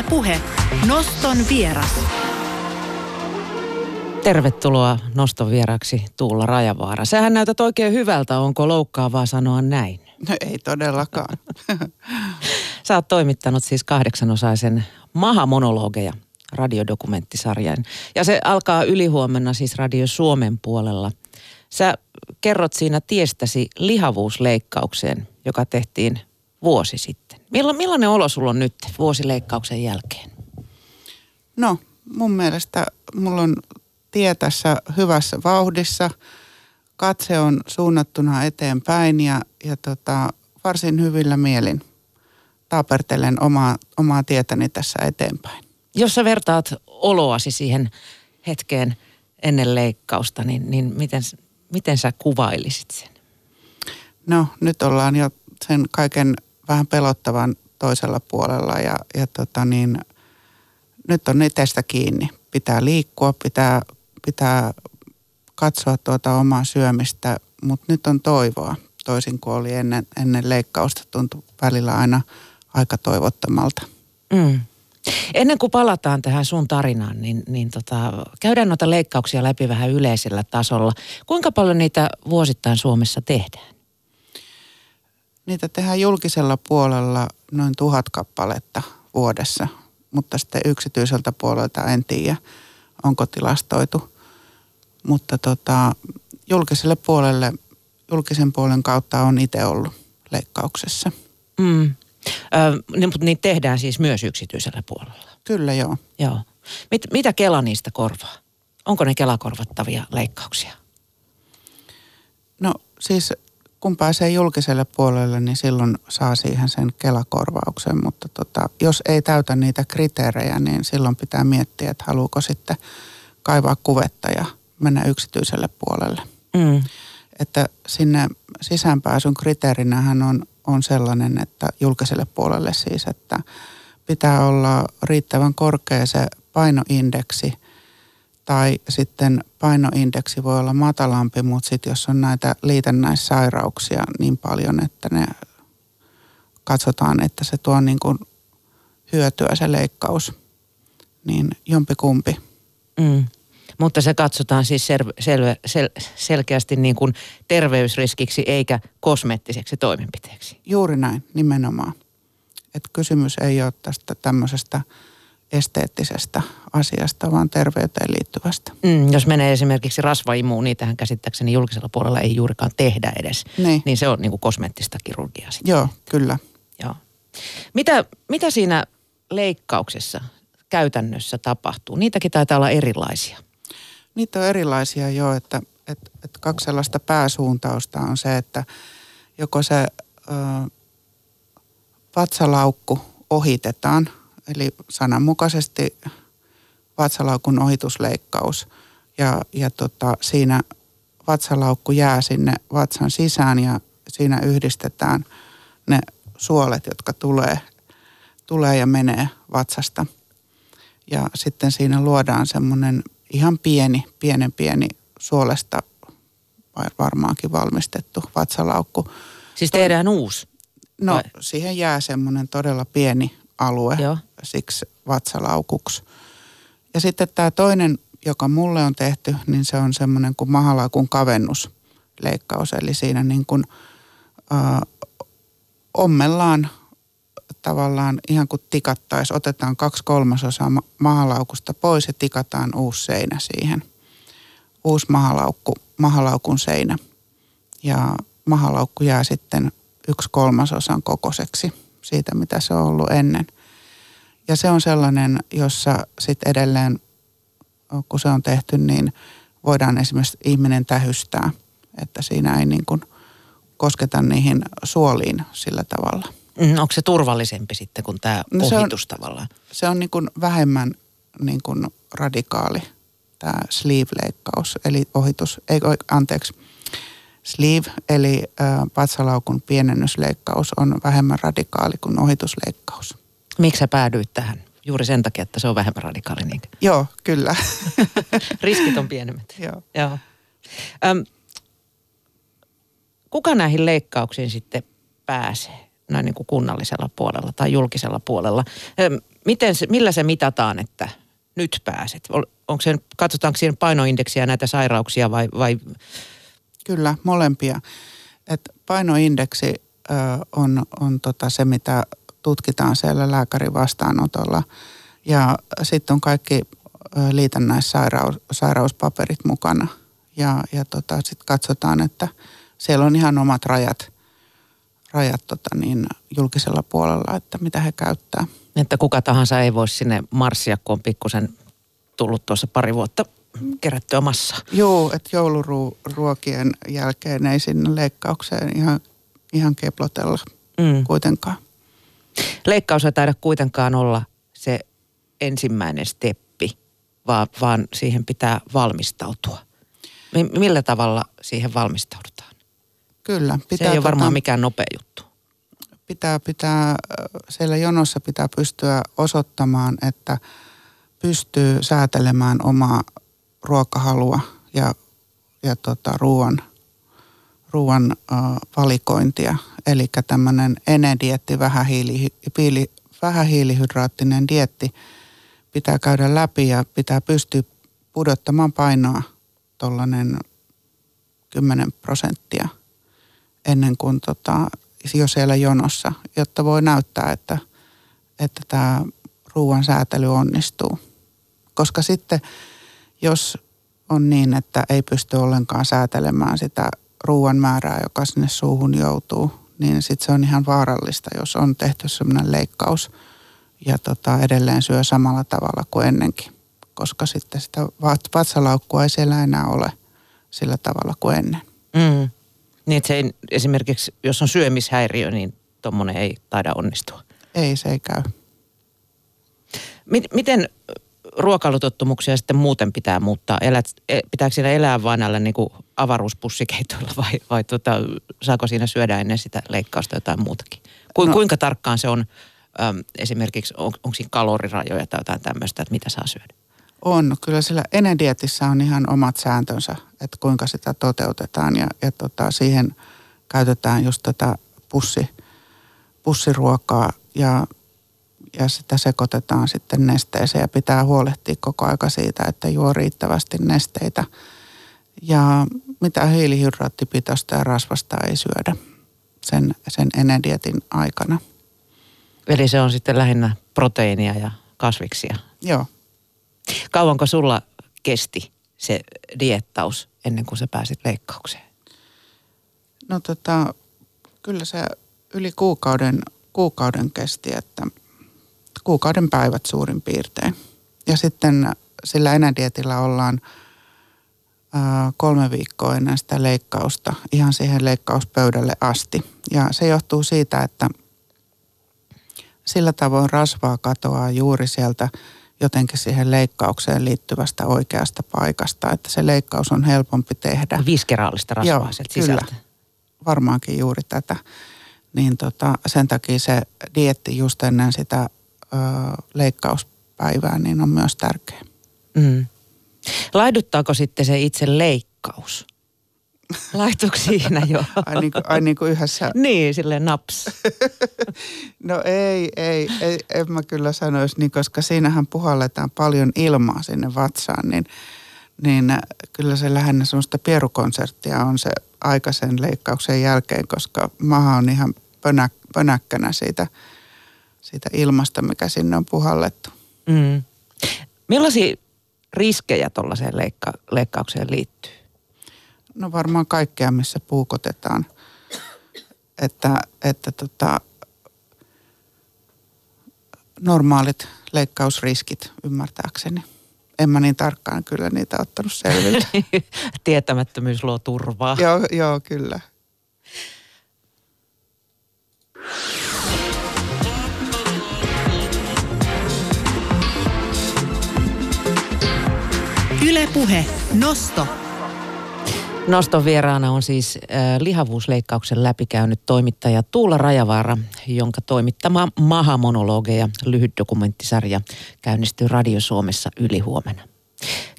Ylepuhe Noston vieras. Tervetuloa noston vieraksi Tuula Rajavaara. Sähän näytät oikein hyvältä, onko loukkaavaa sanoa näin? No ei todellakaan. Sä oot toimittanut siis kahdeksanosaisen Maha-monologeja radiodokumenttisarjan. Ja se alkaa ylihuomenna siis Radio Suomen puolella. Sä kerrot siinä tiestäsi lihavuusleikkaukseen, joka tehtiin vuosi sitten. Milla, millainen olo sulla on nyt vuosileikkauksen jälkeen? No, mun mielestä mulla on tie tässä hyvässä vauhdissa. Katse on suunnattuna eteenpäin ja, ja tota, varsin hyvillä mielin taapertelen omaa, omaa tietäni tässä eteenpäin. Jos sä vertaat oloasi siihen hetkeen ennen leikkausta, niin, niin miten, miten sä kuvailisit sen? No nyt ollaan jo sen kaiken vähän pelottavan toisella puolella ja, ja tota niin, nyt on itsestä kiinni. Pitää liikkua, pitää, pitää katsoa tuota omaa syömistä, mutta nyt on toivoa. Toisin kuin oli ennen, ennen leikkausta, tuntui välillä aina aika toivottomalta. Mm. Ennen kuin palataan tähän sun tarinaan, niin, niin tota, käydään noita leikkauksia läpi vähän yleisellä tasolla. Kuinka paljon niitä vuosittain Suomessa tehdään? Niitä tehdään julkisella puolella noin tuhat kappaletta vuodessa, mutta sitten yksityiseltä puolelta en tiedä, onko tilastoitu. Mutta tota, julkiselle puolelle, julkisen puolen kautta on itse ollut leikkauksessa. Mm. Ö, niin, mutta niitä tehdään siis myös yksityisellä puolella. Kyllä joo. Joo. Mit, mitä Kela niistä korvaa? Onko ne Kela-korvattavia leikkauksia? No siis kun pääsee julkiselle puolelle, niin silloin saa siihen sen Kelakorvauksen, mutta tota, jos ei täytä niitä kriteerejä, niin silloin pitää miettiä, että haluuko sitten kaivaa kuvetta ja mennä yksityiselle puolelle. Mm. Että sinne sisäänpääsyn kriteerinähän on, on sellainen, että julkiselle puolelle siis, että pitää olla riittävän korkea se painoindeksi – tai sitten painoindeksi voi olla matalampi, mutta sitten jos on näitä liitännäissairauksia niin paljon, että ne katsotaan, että se tuo niin kuin hyötyä se leikkaus, niin jompikumpi. Mm. Mutta se katsotaan siis sel- sel- sel- selkeästi niin kuin terveysriskiksi eikä kosmeettiseksi toimenpiteeksi. Juuri näin, nimenomaan. Et kysymys ei ole tästä tämmöisestä esteettisestä asiasta, vaan terveyteen liittyvästä. Mm, jos menee esimerkiksi rasvaimuun, niitähän käsittääkseni julkisella puolella ei juurikaan tehdä edes. Niin. Niin se on niin kuin kosmeettista kirurgiaa sitten. Joo, kyllä. Joo. Mitä, mitä siinä leikkauksessa käytännössä tapahtuu? Niitäkin taitaa olla erilaisia. Niitä on erilaisia jo, että, että, että kaksi sellaista pääsuuntausta on se, että joko se ö, vatsalaukku ohitetaan, eli sananmukaisesti vatsalaukun ohitusleikkaus. Ja, ja tota, siinä vatsalaukku jää sinne vatsan sisään ja siinä yhdistetään ne suolet, jotka tulee, tulee ja menee vatsasta. Ja sitten siinä luodaan semmoinen ihan pieni, pienen pieni suolesta varmaankin valmistettu vatsalaukku. Siis tehdään uusi? No vai? siihen jää semmoinen todella pieni alue, Joo. siksi vatsalaukuksi. Ja sitten tämä toinen, joka mulle on tehty, niin se on semmoinen kuin mahalaukun kavennusleikkaus. Eli siinä niin kuin äh, ommellaan tavallaan ihan kuin tikattaisi, otetaan kaksi kolmasosaa mahalaukusta pois ja tikataan uusi seinä siihen. Uusi mahalaukku, mahalaukun seinä. Ja mahalaukku jää sitten yksi kolmasosan kokoiseksi siitä, mitä se on ollut ennen. Ja se on sellainen, jossa sitten edelleen, kun se on tehty, niin voidaan esimerkiksi ihminen tähystää, että siinä ei niin kuin kosketa niihin suoliin sillä tavalla. Mm, onko se turvallisempi sitten kuin tämä No se on- ohitus tavallaan? Se on niin kuin vähemmän niin kuin radikaali tämä sleeve-leikkaus, eli ohitus, ei anteeksi, sleeve, eli vatsalaukun pienennysleikkaus on vähemmän radikaali kuin ohitusleikkaus. Miksi sä päädyit tähän? Juuri sen takia, että se on vähemmän radikaali. Niin. Joo, kyllä. Riskit on pienemmät. Joo. Joo. Öm, kuka näihin leikkauksiin sitten pääsee? näin niin kuin kunnallisella puolella tai julkisella puolella. Miten se, millä se mitataan, että nyt pääset? Onko se, katsotaanko siinä painoindeksiä näitä sairauksia vai, vai? Kyllä, molempia. Et painoindeksi ö, on, on tota se, mitä tutkitaan siellä lääkärin vastaanotolla. Ja sitten on kaikki liitännäissairauspaperit mukana. Ja, ja tota, sitten katsotaan, että siellä on ihan omat rajat, rajat tota niin, julkisella puolella, että mitä he käyttää. Että kuka tahansa ei voi sinne marssia, kun on pikkusen tullut tuossa pari vuotta kerättyä massa. Joo, että jouluruokien jälkeen ei sinne leikkaukseen ihan, ihan keplotella mm. kuitenkaan. Leikkaus ei taida kuitenkaan olla se ensimmäinen steppi, vaan, vaan siihen pitää valmistautua. Millä tavalla siihen valmistaudutaan? Kyllä. Pitää se ei ole varmaan tota, mikään nopea juttu. Pitää, pitää, siellä jonossa pitää pystyä osoittamaan, että pystyy säätelemään omaa ruokahalua ja, ja tota, ruoan, ruoan äh, valikointia. Eli tämmöinen enedietti, vähähiili, piili, vähähiilihydraattinen dietti pitää käydä läpi ja pitää pystyä pudottamaan painoa tuollainen 10 prosenttia ennen kuin tota, jo siellä jonossa, jotta voi näyttää, että, että tämä ruoan säätely onnistuu. Koska sitten jos on niin, että ei pysty ollenkaan säätelemään sitä ruoan määrää, joka sinne suuhun joutuu, niin sitten se on ihan vaarallista, jos on tehty sellainen leikkaus ja tota, edelleen syö samalla tavalla kuin ennenkin. Koska sitten sitä vatsalaukkua ei siellä enää ole sillä tavalla kuin ennen. Mm. Niin, että se ei, esimerkiksi, jos on syömishäiriö, niin tuommoinen ei taida onnistua. Ei, se ei käy. Miten ruokailutottumuksia sitten muuten pitää muuttaa? Elät, e, pitääkö siinä elää vain näillä niin avaruuspussikeitoilla vai, vai tuota, saako siinä syödä ennen sitä leikkausta jotain muutakin? Ku, no, kuinka tarkkaan se on äm, esimerkiksi, on, onko siinä kalorirajoja tai jotain tämmöistä, että mitä saa syödä? On. Kyllä sillä enedietissä on ihan omat sääntönsä, että kuinka sitä toteutetaan ja, ja tota, siihen käytetään just tätä pussi, pussiruokaa ja ja sitä sekoitetaan sitten nesteeseen ja pitää huolehtia koko aika siitä, että juo riittävästi nesteitä. Ja mitä hiilihydraattipitoista ja rasvasta ei syödä sen, sen enedietin aikana. Eli se on sitten lähinnä proteiinia ja kasviksia. Joo. Kauanko sulla kesti se diettaus ennen kuin sä pääsit leikkaukseen? No tota, kyllä se yli kuukauden, kuukauden kesti, että kuukauden päivät suurin piirtein. Ja sitten sillä enädietillä ollaan kolme viikkoa ennen sitä leikkausta ihan siihen leikkauspöydälle asti. Ja se johtuu siitä, että sillä tavoin rasvaa katoaa juuri sieltä jotenkin siihen leikkaukseen liittyvästä oikeasta paikasta, että se leikkaus on helpompi tehdä. Viskeraalista rasvaa Joo, sieltä sisältä. Kyllä, varmaankin juuri tätä. Niin tota, sen takia se dietti just ennen sitä leikkauspäivää, niin on myös tärkeä. Mm. Laiduttaako sitten se itse leikkaus? Laituuko siinä jo? ai, niin kuin, ai niin kuin yhdessä? Niin, silleen naps. no ei, ei, ei, en mä kyllä sanoisi niin, koska siinähän puhalletaan paljon ilmaa sinne vatsaan, niin, niin kyllä se lähinnä semmoista pierukonserttia on se aikaisen leikkauksen jälkeen, koska maha on ihan pönä, pönäkkänä siitä – siitä ilmasta, mikä sinne on puhallettu. Mm. Millaisia riskejä tuollaiseen leikka- leikkaukseen liittyy? No varmaan kaikkea, missä puukotetaan. Että, että tota, normaalit leikkausriskit ymmärtääkseni. En mä niin tarkkaan kyllä niitä ottanut selville. Tietämättömyys luo turvaa. joo, joo, kyllä. Ylepuhe Nosto. Noston vieraana on siis äh, lihavuusleikkauksen läpikäynyt toimittaja Tuula Rajavaara, jonka toimittama Maha-monologeja lyhyt dokumenttisarja käynnistyy Radio Suomessa ylihuomenna.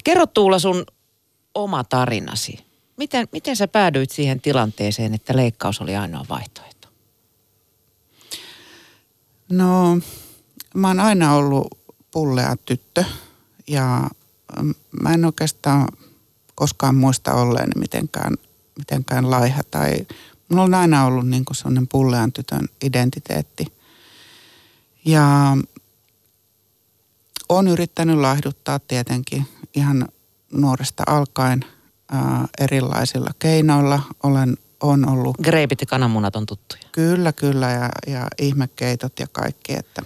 Kerro Tuula sun oma tarinasi. Miten, miten sä päädyit siihen tilanteeseen, että leikkaus oli ainoa vaihtoehto? No, mä oon aina ollut pullea tyttö ja mä en oikeastaan koskaan muista olleeni mitenkään, mitenkään laiha tai mulla on aina ollut niin kuin sellainen pullean tytön identiteetti. Ja on yrittänyt laihduttaa tietenkin ihan nuoresta alkaen ää, erilaisilla keinoilla. Olen on ollut... Greipit ja kananmunat on tuttuja. Kyllä, kyllä ja, ja ihmekeitot ja kaikki, että,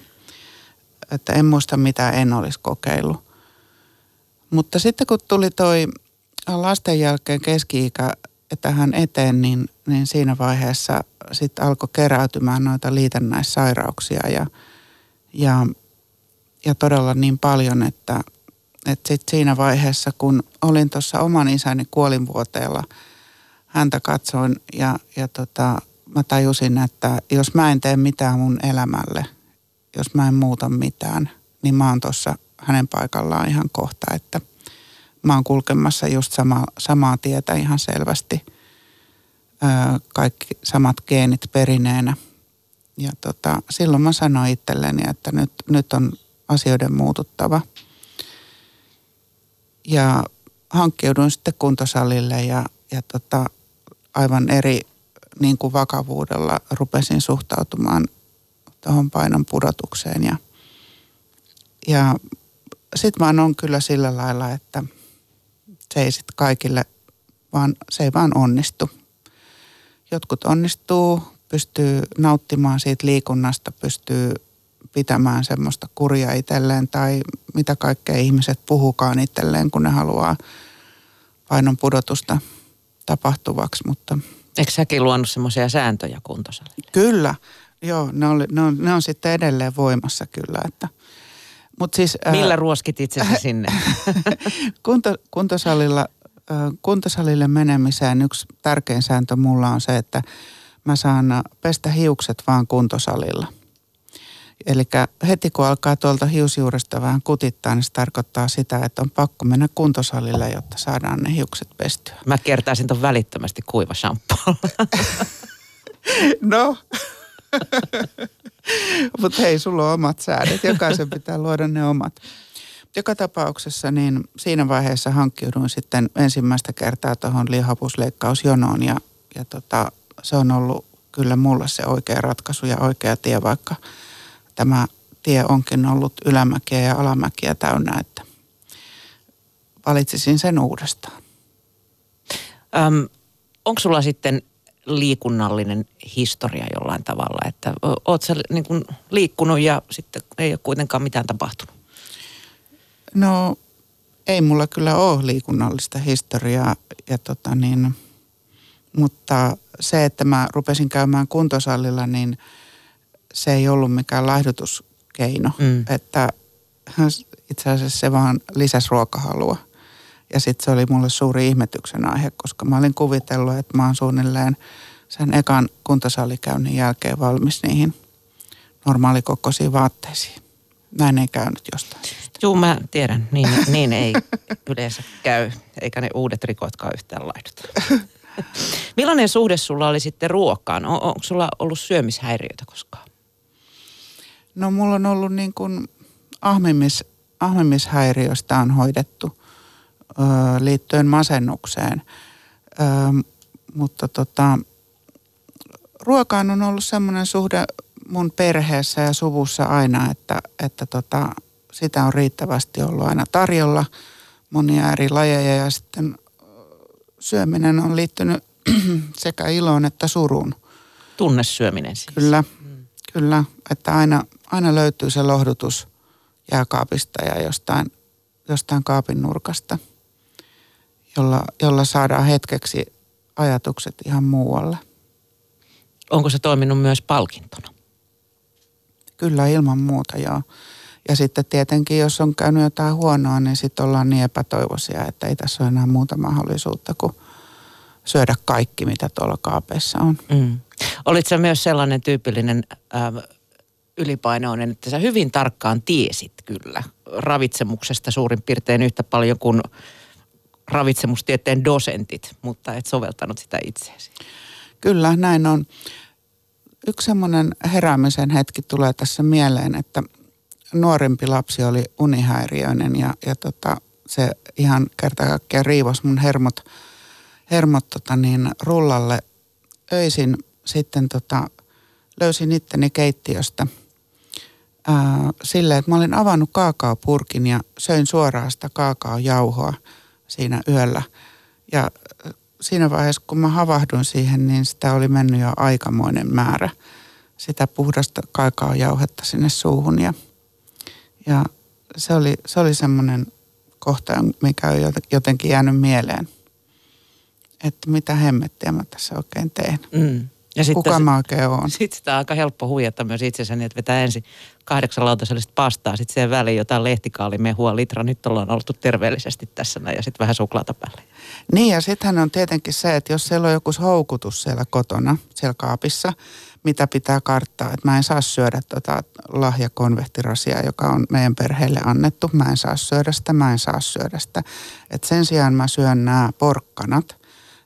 että en muista mitä en olisi kokeillut. Mutta sitten kun tuli toi lasten jälkeen keski-ikä tähän eteen, niin, niin siinä vaiheessa sitten alkoi keräytymään noita liitännäissairauksia ja, ja, ja todella niin paljon, että, että sitten siinä vaiheessa, kun olin tuossa oman isäni kuolinvuoteella, häntä katsoin ja, ja tota, mä tajusin, että jos mä en tee mitään mun elämälle, jos mä en muuta mitään, niin mä oon tuossa hänen paikallaan ihan kohta, että – mä oon kulkemassa just sama, samaa tietä ihan selvästi. Kaikki samat geenit perineenä. Ja tota, silloin mä sanoin itselleni, että nyt, nyt on asioiden muututtava. Ja hankkiudun sitten kuntosalille ja, ja tota, aivan eri niin kuin vakavuudella rupesin suhtautumaan tuohon painon pudotukseen. Ja, ja sitten mä on kyllä sillä lailla, että – se ei sitten kaikille, vaan se ei vaan onnistu. Jotkut onnistuu, pystyy nauttimaan siitä liikunnasta, pystyy pitämään semmoista kuria itselleen tai mitä kaikkea ihmiset puhukaan itselleen, kun ne haluaa painon pudotusta tapahtuvaksi. Mutta Eikö säkin luonut semmoisia sääntöjä kuntosalille? Kyllä, joo, ne on, ne, on, ne on sitten edelleen voimassa kyllä, että – Mut siis, Millä äh, ruoskit itsesi sinne? kunto, kuntosalilla, äh, kuntosalille menemiseen yksi tärkein sääntö mulla on se, että mä saan pestä hiukset vaan kuntosalilla. Eli heti kun alkaa tuolta hiusjuuresta vähän kutittaa, niin se tarkoittaa sitä, että on pakko mennä kuntosalille, jotta saadaan ne hiukset pestyä. Mä kertaisin ton välittömästi kuiva shampoo. no, Mutta hei, sulla on omat säädöt. Jokaisen pitää luoda ne omat. Joka tapauksessa niin siinä vaiheessa hankkiuduin sitten ensimmäistä kertaa tuohon lihavuusleikkausjonoon ja, ja tota, se on ollut kyllä mulla se oikea ratkaisu ja oikea tie, vaikka tämä tie onkin ollut ylämäkiä ja alamäkiä täynnä, että valitsisin sen uudestaan. Öm, onko sulla sitten liikunnallinen historia jollain tavalla, että oot sä niin kuin liikkunut ja sitten ei ole kuitenkaan mitään tapahtunut? No ei mulla kyllä ole liikunnallista historiaa, ja tota niin, mutta se, että mä rupesin käymään kuntosalilla, niin se ei ollut mikään laihdutuskeino. Mm. Että itse asiassa se vaan lisäsi ruokahalua. Ja sitten se oli mulle suuri ihmetyksen aihe, koska mä olin kuvitellut, että mä oon suunnilleen sen ekan kuntosalikäynnin jälkeen valmis niihin normaalikokoisiin vaatteisiin. Näin ei käynyt jostain syystä. Joo, mä tiedän. Niin, niin ei yleensä käy, eikä ne uudet rikotkaan yhtään laihduta. Millainen suhde sulla oli sitten ruokaan? On, onko sulla ollut syömishäiriöitä koskaan? No mulla on ollut niin kuin ahmimis, ahmimishäiriöstä on hoidettu liittyen masennukseen. Ö, mutta tota, ruokaan on ollut semmoinen suhde mun perheessä ja suvussa aina, että, että tota, sitä on riittävästi ollut aina tarjolla, monia eri lajeja ja sitten syöminen on liittynyt sekä iloon että suruun. Tunnesyöminen siis. Kyllä, mm. kyllä, että aina, aina löytyy se lohdutus jääkaapista ja jostain, jostain kaapin nurkasta, jolla, jolla saadaan hetkeksi ajatukset ihan muualle. Onko se toiminut myös palkintona? Kyllä ilman muuta, joo. Ja sitten tietenkin, jos on käynyt jotain huonoa, niin sitten ollaan niin epätoivoisia, että ei tässä ole enää muuta mahdollisuutta kuin syödä kaikki, mitä tuolla kaapeissa on. Mm. Olit myös sellainen tyypillinen äh, ylipainoinen, että sä hyvin tarkkaan tiesit kyllä ravitsemuksesta suurin piirtein yhtä paljon kuin ravitsemustieteen dosentit, mutta et soveltanut sitä itseesi. Kyllä, näin on. yksi semmoinen heräämisen hetki tulee tässä mieleen, että nuorempi lapsi oli unihäiriöinen ja, ja tota, se ihan kerta kaikkiaan riivos mun hermot, hermot tota niin, rullalle. Öisin sitten tota, löysin itteni keittiöstä silleen, että mä olin avannut kaakaopurkin ja söin suoraan sitä kaakaojauhoa siinä yöllä. Ja siinä vaiheessa, kun mä havahduin siihen, niin sitä oli mennyt jo aikamoinen määrä sitä puhdasta kaakaojauhetta sinne suuhun. Ja, ja se oli, se oli semmoinen kohta, mikä on jotenkin jäänyt mieleen. Että mitä hemmettiä mä tässä oikein teen. Mm. Ja sitten Kuka mä oikein on? Sitten sitä on aika helppo huijata myös itsensä niin, että vetää ensin kahdeksan lautasellista pastaa, sitten siihen väliin jotain lehtikaalimehua, litra, nyt ollaan oltu terveellisesti tässä näin, ja sitten vähän suklaata päälle. Niin, ja sittenhän on tietenkin se, että jos siellä on joku houkutus siellä kotona, siellä kaapissa, mitä pitää karttaa, että mä en saa syödä tota lahjakonvehtirasia, joka on meidän perheelle annettu. Mä en saa syödä sitä, mä en saa syödä sitä. Et sen sijaan mä syön nämä porkkanat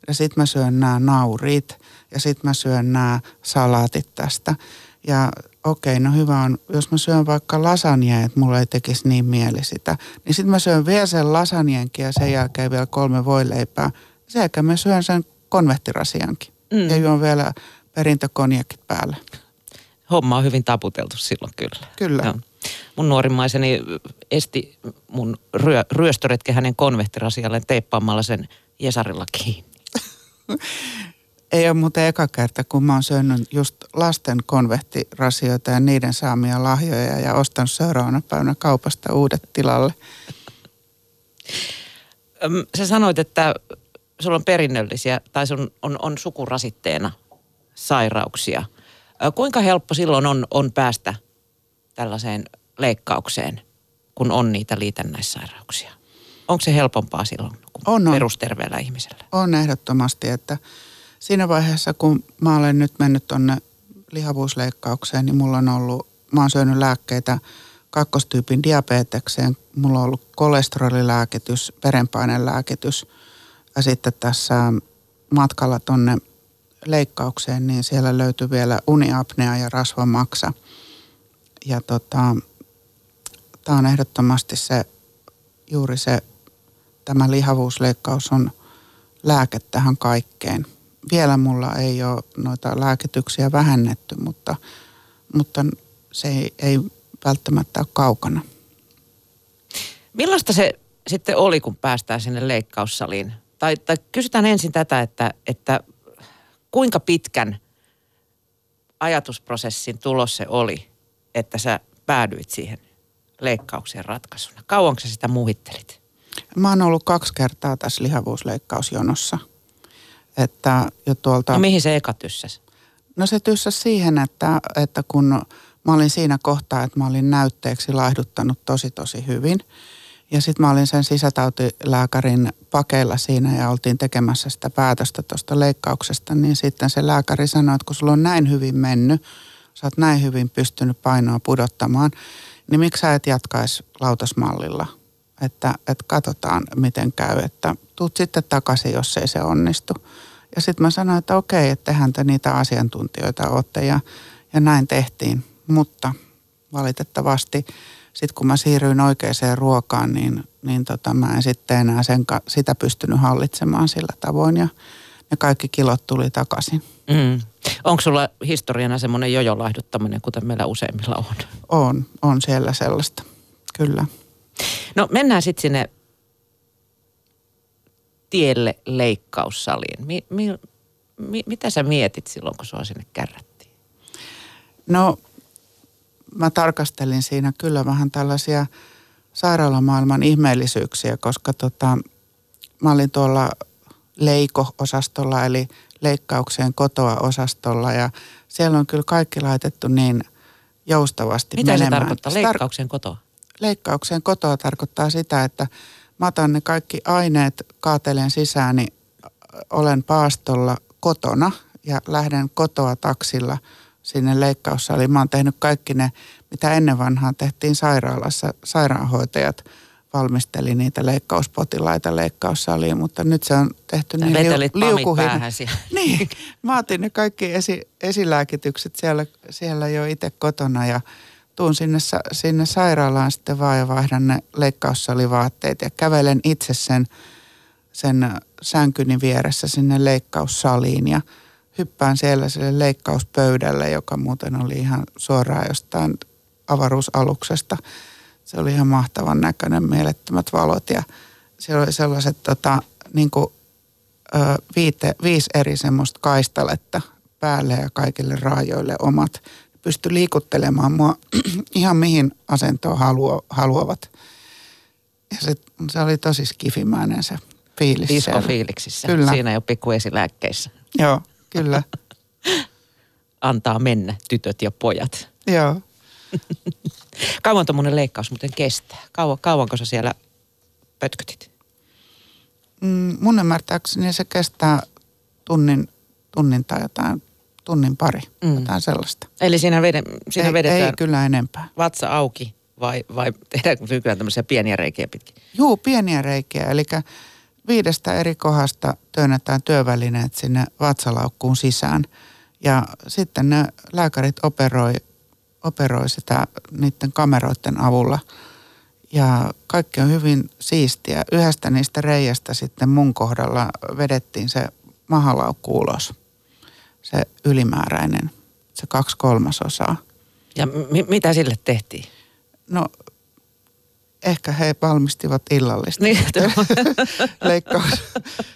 ja sitten mä syön nämä naurit ja sitten mä syön nämä salaatit tästä. Ja okei, okay, no hyvä on, jos mä syön vaikka lasagne, että mulla ei tekisi niin mieli sitä, niin sitten mä syön vielä sen lasanjenkin ja sen jälkeen vielä kolme voileipää. Sen jälkeen mä syön sen konvehtirasiankin mm. ja juon vielä perintökonjakit päälle. Homma on hyvin taputeltu silloin kyllä. Kyllä. No. Mun nuorimmaiseni esti mun ryö, ryöstöretke hänen konvehtirasialleen teippaamalla sen Jesarilla kiinni. Ei ole muuten eka kerta, kun mä oon syönyt just lasten konvehtirasioita ja niiden saamia lahjoja ja ostanut seuraavana päivänä kaupasta uudet tilalle. Sä sanoit, että sulla on perinnöllisiä tai sun on, on sukurasitteena sairauksia. Kuinka helppo silloin on, on päästä tällaiseen leikkaukseen, kun on niitä liitännäissairauksia? Onko se helpompaa silloin kuin on, on. perusterveellä ihmisellä? On ehdottomasti, että siinä vaiheessa kun mä olen nyt mennyt tuonne lihavuusleikkaukseen, niin mulla on ollut, mä oon syönyt lääkkeitä kakkostyypin diabetekseen, mulla on ollut kolesterolilääkitys, verenpainelääkitys ja sitten tässä matkalla tuonne leikkaukseen, niin siellä löytyi vielä uniapnea ja rasvamaksa. Ja tota, tämä on ehdottomasti se, juuri se, tämä lihavuusleikkaus on lääke tähän kaikkeen. Vielä mulla ei ole noita lääkityksiä vähennetty, mutta, mutta se ei, ei välttämättä ole kaukana. Millaista se sitten oli, kun päästään sinne leikkaussaliin? Tai, tai kysytään ensin tätä, että, että kuinka pitkän ajatusprosessin tulos se oli, että sä päädyit siihen leikkaukseen ratkaisuna? Kauanko sä sitä muhittelit? Mä oon ollut kaksi kertaa tässä lihavuusleikkausjonossa. Että jo tuolta... No mihin se eka tyssäs? No se tyssäs siihen, että, että kun mä olin siinä kohtaa, että mä olin näytteeksi laihduttanut tosi tosi hyvin – ja sitten mä olin sen sisätautilääkärin pakeilla siinä ja oltiin tekemässä sitä päätöstä tuosta leikkauksesta, niin sitten se lääkäri sanoi, että kun sulla on näin hyvin mennyt, sä oot näin hyvin pystynyt painoa pudottamaan, niin miksi sä et jatkaisi lautasmallilla? Että, että katsotaan miten käy, että tuut sitten takaisin, jos ei se onnistu. Ja sitten mä sanoin, että okei, että tehän te niitä asiantuntijoita olette ja, ja näin tehtiin. Mutta valitettavasti sitten kun mä siirryin oikeaan ruokaan, niin, niin tota, mä en sitten enää sen, sitä pystynyt hallitsemaan sillä tavoin ja ne kaikki kilot tuli takaisin. Mm. Onko sulla historiana semmoinen jojolaihduttaminen, kuten meillä useimmilla on? On, on siellä sellaista, kyllä. No mennään sitten sinne tielle leikkaussaliin. Mi, mi, mi, mitä sä mietit silloin, kun sua sinne kärrättiin? No mä tarkastelin siinä kyllä vähän tällaisia sairaalamaailman ihmeellisyyksiä, koska tota, mä olin tuolla leiko-osastolla eli leikkaukseen kotoa osastolla ja siellä on kyllä kaikki laitettu niin joustavasti Mitä menemään. se tarkoittaa, leikkauksen kotoa? Leikkauksen kotoa tarkoittaa sitä, että mä otan ne kaikki aineet, kaatelen sisään, niin olen paastolla kotona ja lähden kotoa taksilla – sinne leikkaussaliin. Mä oon tehnyt kaikki ne, mitä ennen vanhaan tehtiin sairaalassa. Sairaanhoitajat valmisteli niitä leikkauspotilaita leikkaussaliin, mutta nyt se on tehty Sä niin liu, liukuhin. Niin, mä otin ne kaikki esi, esilääkitykset siellä, siellä jo itse kotona ja tuun sinne, sinne sairaalaan sitten vaan ja vaihdan ne leikkaussalivaatteet ja kävelen itse sen, sen sänkyni vieressä sinne leikkaussaliin ja hyppään siellä sille leikkauspöydälle, joka muuten oli ihan suoraan jostain avaruusaluksesta. Se oli ihan mahtavan näköinen, mielettömät valot ja siellä oli sellaiset tota, niin kuin, ö, viite, viisi eri semmoista kaistaletta päälle ja kaikille raajoille omat. Pysty liikuttelemaan mua ihan mihin asentoon haluo, haluavat. Ja se, se oli tosi skifimäinen se fiilis. Disco siellä. fiiliksissä. Kyllä. Siinä jo pikku esilääkkeissä. Joo, kyllä. Antaa mennä tytöt ja pojat. Joo. Kauan tuommoinen leikkaus muuten kestää? Kauan, kauanko sä siellä pötkötit? Mm, mun ymmärtääkseni se kestää tunnin, tunnin tai jotain, tunnin pari, Mm. jotain sellaista. Eli siinä, vede, siinä ei, vedetään ei kyllä enempää. vatsa auki vai, vai tehdäänkö nykyään tämmöisiä pieniä reikiä pitkin? Juu, pieniä reikiä, eli viidestä eri kohdasta työnnetään työvälineet sinne vatsalaukkuun sisään. Ja sitten ne lääkärit operoi, operoi sitä niiden kameroiden avulla. Ja kaikki on hyvin siistiä. Yhdestä niistä reiästä sitten mun kohdalla vedettiin se mahalaukku ulos. Se ylimääräinen, se kaksi kolmasosaa. Ja mi- mitä sille tehtiin? No, ehkä he valmistivat illallista. Niin, leikkaus,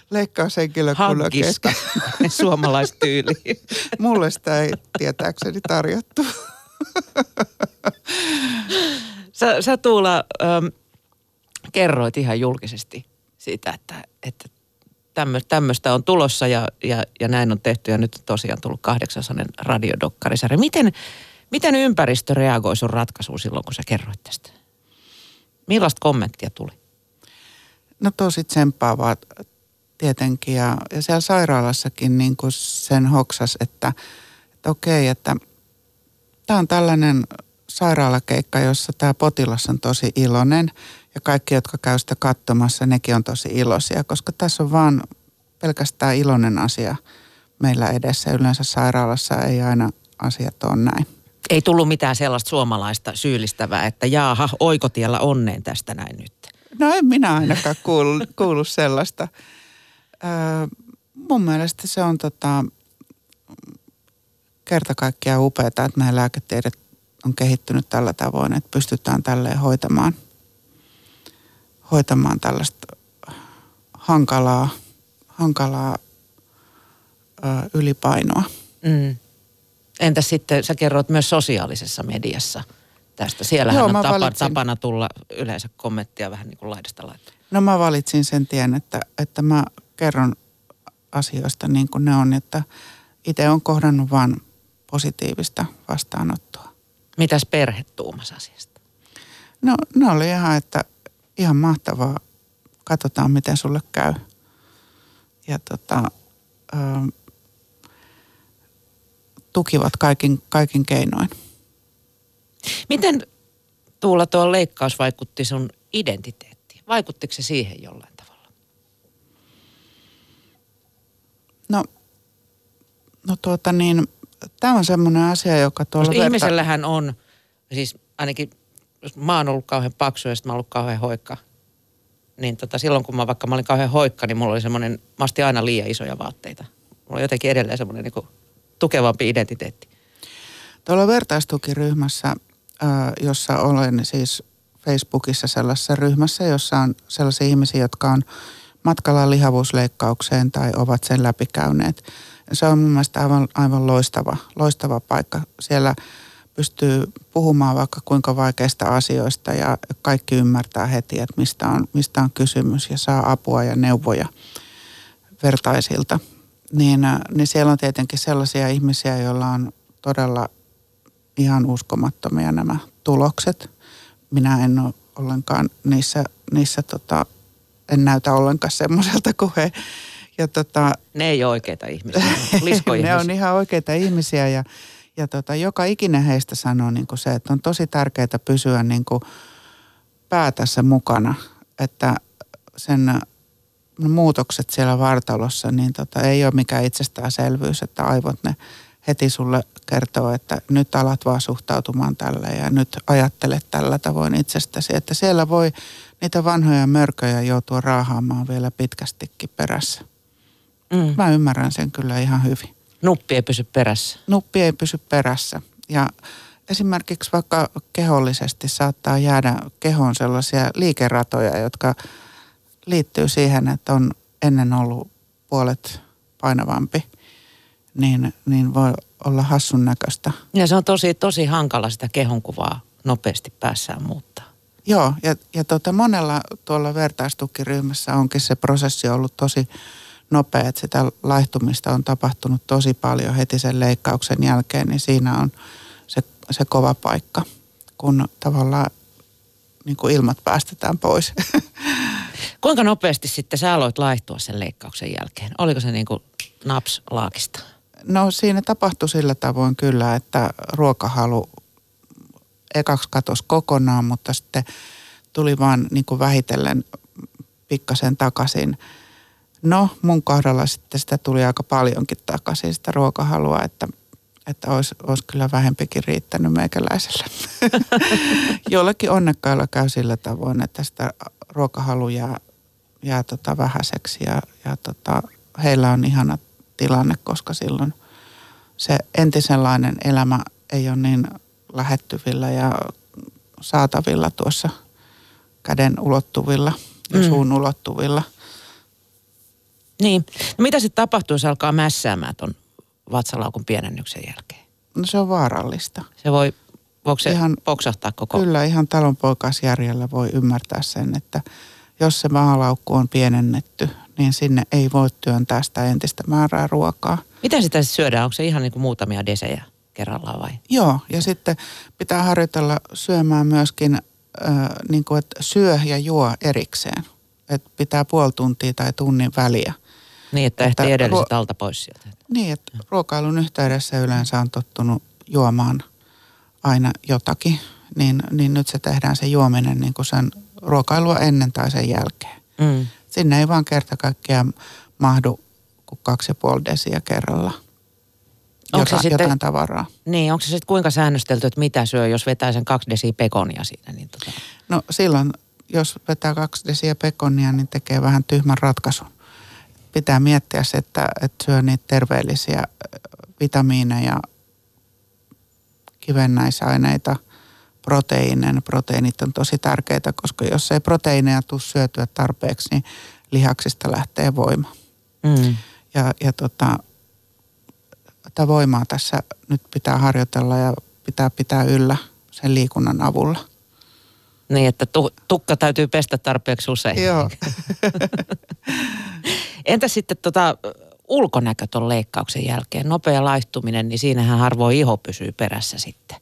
leikkaushenkilökunnan kesken. suomalaistyyliin. Mulle sitä ei tietääkseni tarjottu. Sä, sä Tuula ähm, kerroit ihan julkisesti siitä, että, että tämmöistä on tulossa ja, ja, ja näin on tehty ja nyt on tosiaan tullut 800 radiodokkarisarja. Miten, miten ympäristö reagoi sun ratkaisuun silloin, kun sä kerroit tästä? Millaista kommenttia tuli? No tosi tsemppaavaa tietenkin ja, ja siellä sairaalassakin niin kuin sen hoksas, että, että okei, että tämä on tällainen sairaalakeikka, jossa tämä potilas on tosi iloinen ja kaikki, jotka käy sitä katsomassa, nekin on tosi iloisia, koska tässä on vaan pelkästään iloinen asia meillä edessä. Yleensä sairaalassa ei aina asiat ole näin. Ei tullut mitään sellaista suomalaista syyllistävää, että jaaha, oikotiellä onneen tästä näin nyt. No en minä ainakaan kuulu, kuulu sellaista. Öö, mun mielestä se on tota, kerta kaikkiaan upeaa, että meidän lääketiede on kehittynyt tällä tavoin, että pystytään tälleen hoitamaan, hoitamaan tällaista hankalaa, hankalaa ö, ylipainoa. Mm. Entäs sitten, sä kerroit myös sosiaalisessa mediassa tästä. Siellähän Joo, on tapa, valitsin. tapana tulla yleensä kommenttia vähän niin kuin laidasta laitaan. No mä valitsin sen tien, että, että mä kerron asioista niin kuin ne on, että itse on kohdannut vain positiivista vastaanottoa. Mitäs perhe tuumas asiasta? No ne oli ihan, että ihan mahtavaa. Katsotaan, miten sulle käy. Ja tota, ö, tukivat kaikin, kaikin keinoin. Miten Tuula tuo leikkaus vaikutti sun identiteettiin? Vaikuttiko se siihen jollain tavalla? No, no tuota niin, tämä on semmoinen asia, joka tuolla... Koska ihmisellähän on, siis ainakin mä oon ollut kauhean paksu ja sitten mä oon ollut kauhean hoikka, niin tota, silloin kun mä vaikka mä olin kauhean hoikka, niin mulla oli semmoinen, mä aina liian isoja vaatteita. Mulla oli jotenkin edelleen semmoinen niin kuin tukevampi identiteetti. Tuolla vertaistukiryhmässä, jossa olen siis Facebookissa sellaisessa ryhmässä, jossa on sellaisia ihmisiä, jotka on matkalla lihavuusleikkaukseen tai ovat sen läpikäyneet. Se on mun mielestä aivan, aivan loistava, loistava paikka. Siellä pystyy puhumaan vaikka kuinka vaikeista asioista ja kaikki ymmärtää heti, että mistä on, mistä on kysymys ja saa apua ja neuvoja vertaisilta. Niin, äh, niin siellä on tietenkin sellaisia ihmisiä, joilla on todella ihan uskomattomia nämä tulokset. Minä en ole ollenkaan niissä, niissä tota, en näytä ollenkaan semmoiselta kuin he. Ja tota, Ne ei ole oikeita ihmisiä, ne on ne on ihan oikeita ihmisiä ja, ja tota, joka ikinen heistä sanoo niin kuin se, että on tosi tärkeää pysyä niin kuin pää tässä mukana, että sen muutokset siellä vartalossa, niin tota, ei ole mikään itsestäänselvyys, että aivot ne heti sulle kertoo, että nyt alat vaan suhtautumaan tällä ja nyt ajattelet tällä tavoin itsestäsi. Että siellä voi niitä vanhoja mörköjä joutua raahaamaan vielä pitkästikin perässä. Mm. Mä ymmärrän sen kyllä ihan hyvin. Nuppi ei pysy perässä. Nuppi ei pysy perässä. Ja esimerkiksi vaikka kehollisesti saattaa jäädä kehoon sellaisia liikeratoja, jotka liittyy siihen, että on ennen ollut puolet painavampi, niin, niin voi olla hassun näköistä. Ja se on tosi, tosi hankala sitä kehonkuvaa nopeasti päässään muuttaa. Joo, ja, ja tota, monella tuolla vertaistukiryhmässä onkin se prosessi ollut tosi nopea, että sitä laihtumista on tapahtunut tosi paljon heti sen leikkauksen jälkeen, niin siinä on se, se kova paikka, kun tavallaan niin kuin ilmat päästetään pois. Kuinka nopeasti sitten sä aloit laihtua sen leikkauksen jälkeen? Oliko se niin kuin naps laakista? No siinä tapahtui sillä tavoin kyllä, että ruokahalu ekaksi katosi kokonaan, mutta sitten tuli vaan niin kuin vähitellen pikkasen takaisin. No mun kohdalla sitten sitä tuli aika paljonkin takaisin sitä ruokahalua, että, että olisi, olisi kyllä vähempikin riittänyt meikäläiselle. Jollekin onnekkailla käy sillä tavoin, että sitä ruokahalu jää, jää tota vähäiseksi ja, ja tota, heillä on ihana tilanne, koska silloin se entisenlainen elämä ei ole niin lähettyvillä ja saatavilla tuossa käden ulottuvilla ja mm. suun ulottuvilla. Niin. No mitä sitten tapahtuu, jos alkaa mässäämään tuon vatsalaukun pienennyksen jälkeen? No se on vaarallista. Se voi, voiko se ihan, poksahtaa koko? Kyllä, ihan talonpoikaisjärjellä voi ymmärtää sen, että jos se maalaukku on pienennetty, niin sinne ei voi työntää sitä entistä määrää ruokaa. Mitä sitä sitten syödään? Onko se ihan niin kuin muutamia desejä kerrallaan vai? Joo, ja sitten pitää harjoitella syömään myöskin, äh, niin kuin, että syö ja juo erikseen. Että pitää puoli tuntia tai tunnin väliä. Niin, että, että ehtii edelliset ruo- alta pois sieltä. Niin, että ruokailun yhteydessä yleensä on tottunut juomaan aina jotakin. Niin, niin nyt se tehdään se juominen niin kuin sen ruokailua ennen tai sen jälkeen. Mm. Sinne ei vaan kerta kaikkiaan mahdu kuin kaksi ja puoli desiä kerralla. Onko jotain, se sitten, jotain tavaraa. Niin, onko se sitten kuinka säännöstelty, että mitä syö, jos vetää sen kaksi desiä pekonia siinä? Niin tota. No silloin, jos vetää kaksi desiä pekonia, niin tekee vähän tyhmän ratkaisun. Pitää miettiä se, että, että syö niitä terveellisiä vitamiineja, kivennäisaineita, proteiineja. Proteiinit on tosi tärkeitä, koska jos ei proteiineja tule syötyä tarpeeksi, niin lihaksista lähtee voima. Mm. Ja, ja tota, tätä voimaa tässä nyt pitää harjoitella ja pitää pitää yllä sen liikunnan avulla. Niin, että tu- tukka täytyy pestä tarpeeksi usein. Joo. Entä sitten tota, ulkonäkö tuon leikkauksen jälkeen? Nopea laihtuminen, niin siinähän harvoin iho pysyy perässä sitten.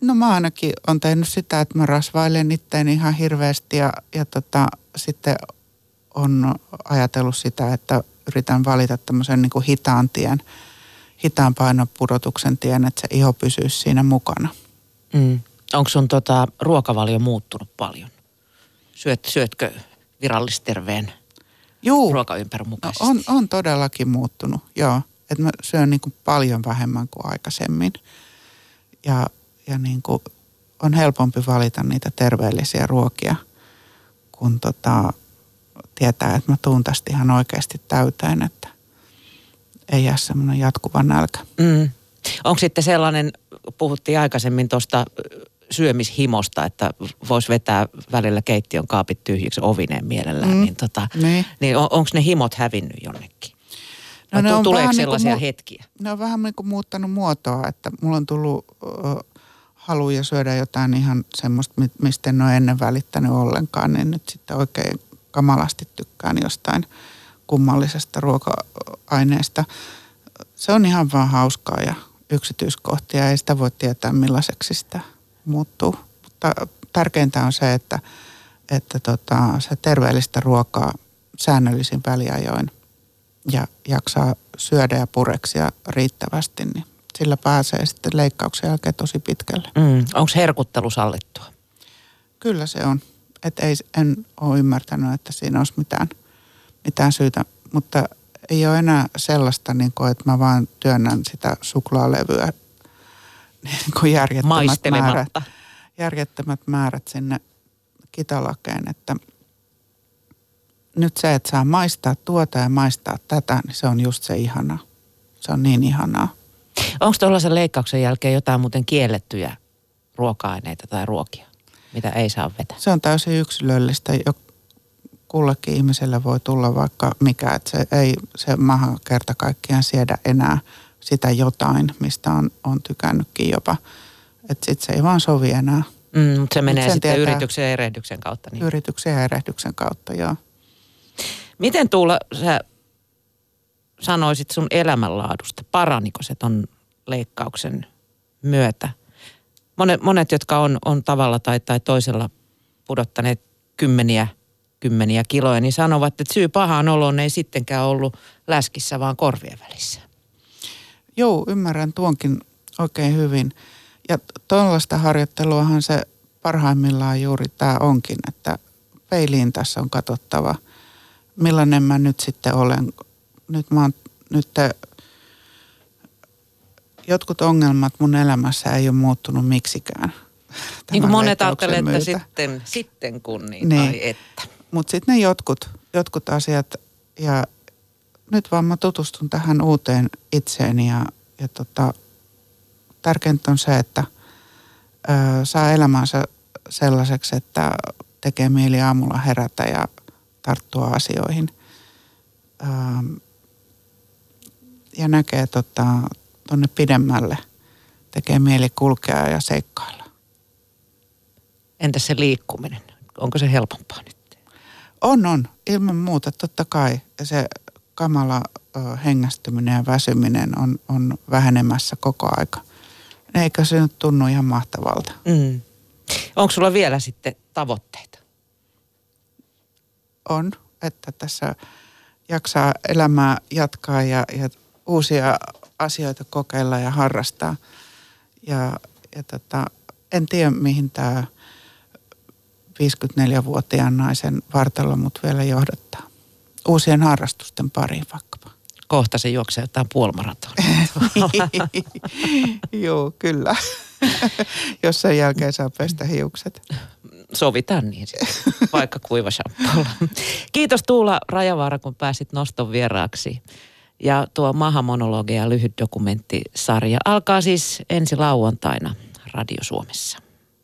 No mä ainakin on tehnyt sitä, että mä rasvailen itteeni ihan hirveästi ja, ja tota, sitten on ajatellut sitä, että yritän valita tämmöisen niin kuin hitaan tien, hitaan painopudotuksen tien, että se iho pysyisi siinä mukana. Mm. Onko sun tota, ruokavalio muuttunut paljon? Syöt, syötkö virallisterveen Juu. ruokaympärön mukaisesti? No on, on todellakin muuttunut, joo. Että mä syön niin kuin paljon vähemmän kuin aikaisemmin. Ja, ja niin kuin on helpompi valita niitä terveellisiä ruokia, kun tota, tietää, että mä tuun tästä ihan oikeasti täyteen, että ei jää semmoinen jatkuva nälkä. Mm. Onko sitten sellainen, puhuttiin aikaisemmin tuosta syömishimosta, että voisi vetää välillä keittiön kaapit tyhjiksi ovineen mielellään, mm. niin, tota, niin. niin on, onko ne himot hävinnyt jonnekin? No, ne on Tuleeko sellaisia niin hetkiä? Ne on vähän niin kuin muuttanut muotoa, että mulla on tullut uh, haluja syödä jotain ihan semmoista, mistä en ole ennen välittänyt ollenkaan, niin nyt sitten oikein kamalasti tykkään jostain kummallisesta ruoka-aineesta. Se on ihan vaan hauskaa ja yksityiskohtia. Ei sitä voi tietää millaiseksi sitä muuttuu. Mutta tärkeintä on se, että, että tota, se terveellistä ruokaa säännöllisin väliajoin ja jaksaa syödä ja pureksia riittävästi, niin sillä pääsee sitten leikkauksen jälkeen tosi pitkälle. Mm. Onko herkuttelu sallittua? kyllä se on. Et ei, en ole ymmärtänyt, että siinä olisi mitään, mitään syytä, mutta ei ole enää sellaista, niin kuin, että mä vaan työnnän sitä suklaalevyä niin järjettömät määrät, järjettömät määrät sinne kitalakeen, että nyt se, että saa maistaa tuota ja maistaa tätä, niin se on just se ihanaa. Se on niin ihanaa. Onko tuollaisen leikkauksen jälkeen jotain muuten kiellettyjä ruoka-aineita tai ruokia, mitä ei saa vetää? Se on täysin yksilöllistä. Jo kullekin ihmiselle voi tulla vaikka mikä, että se ei se maha kerta kaikkiaan siedä enää sitä jotain, mistä on, on tykännytkin jopa. Että sitten se ei vaan sovi enää. Mm, se menee sitten yrityksen ja erehdyksen kautta. Niin. Yrityksen ja erehdyksen kautta, joo. Miten Tuula, sä sanoisit sun elämänlaadusta? Paraniko se ton leikkauksen myötä? Monet, monet jotka on, on tavalla tai, tai toisella pudottaneet kymmeniä, kymmeniä kiloja, niin sanovat, että syy pahaan oloon ei sittenkään ollut läskissä, vaan korvien välissä. Joo, ymmärrän tuonkin oikein hyvin. Ja tuollaista harjoitteluahan se parhaimmillaan juuri tämä onkin, että peiliin tässä on katsottava, millainen mä nyt sitten olen. Nyt mä oon, nyt te, jotkut ongelmat mun elämässä ei ole muuttunut miksikään. Niin kuin monet ajattelee, että sitten, sitten kun niin, niin. tai että. Mutta sitten ne jotkut, jotkut asiat ja nyt vaan mä tutustun tähän uuteen itseeni ja, ja tota, tärkeintä on se, että ö, saa elämänsä sellaiseksi, että tekee mieli aamulla herätä ja tarttua asioihin. Ö, ja näkee tota, tonne pidemmälle. Tekee mieli kulkea ja seikkailla. Entä se liikkuminen? Onko se helpompaa nyt? On, on. Ilman muuta, totta kai. Se kamala hengästyminen ja väsyminen on, on vähenemässä koko aika. Eikö se nyt tunnu ihan mahtavalta? Mm. Onko sulla vielä sitten tavoitteita? On, että tässä jaksaa elämää jatkaa ja, ja uusia asioita kokeilla ja harrastaa. Ja, ja tota, en tiedä, mihin tämä 54-vuotiaan naisen vartalo mut vielä johdattaa. Uusien harrastusten pariin vaikkapa. Kohta se juoksee jotain puolimaratonia. Joo, kyllä. Jos sen jälkeen saa pestä hiukset. Sovitaan niin sitten, vaikka kuiva shampoolla. Kiitos Tuula Rajavaara, kun pääsit noston vieraaksi. Ja tuo Maha-monologia lyhyt dokumenttisarja alkaa siis ensi lauantaina Radio Suomessa.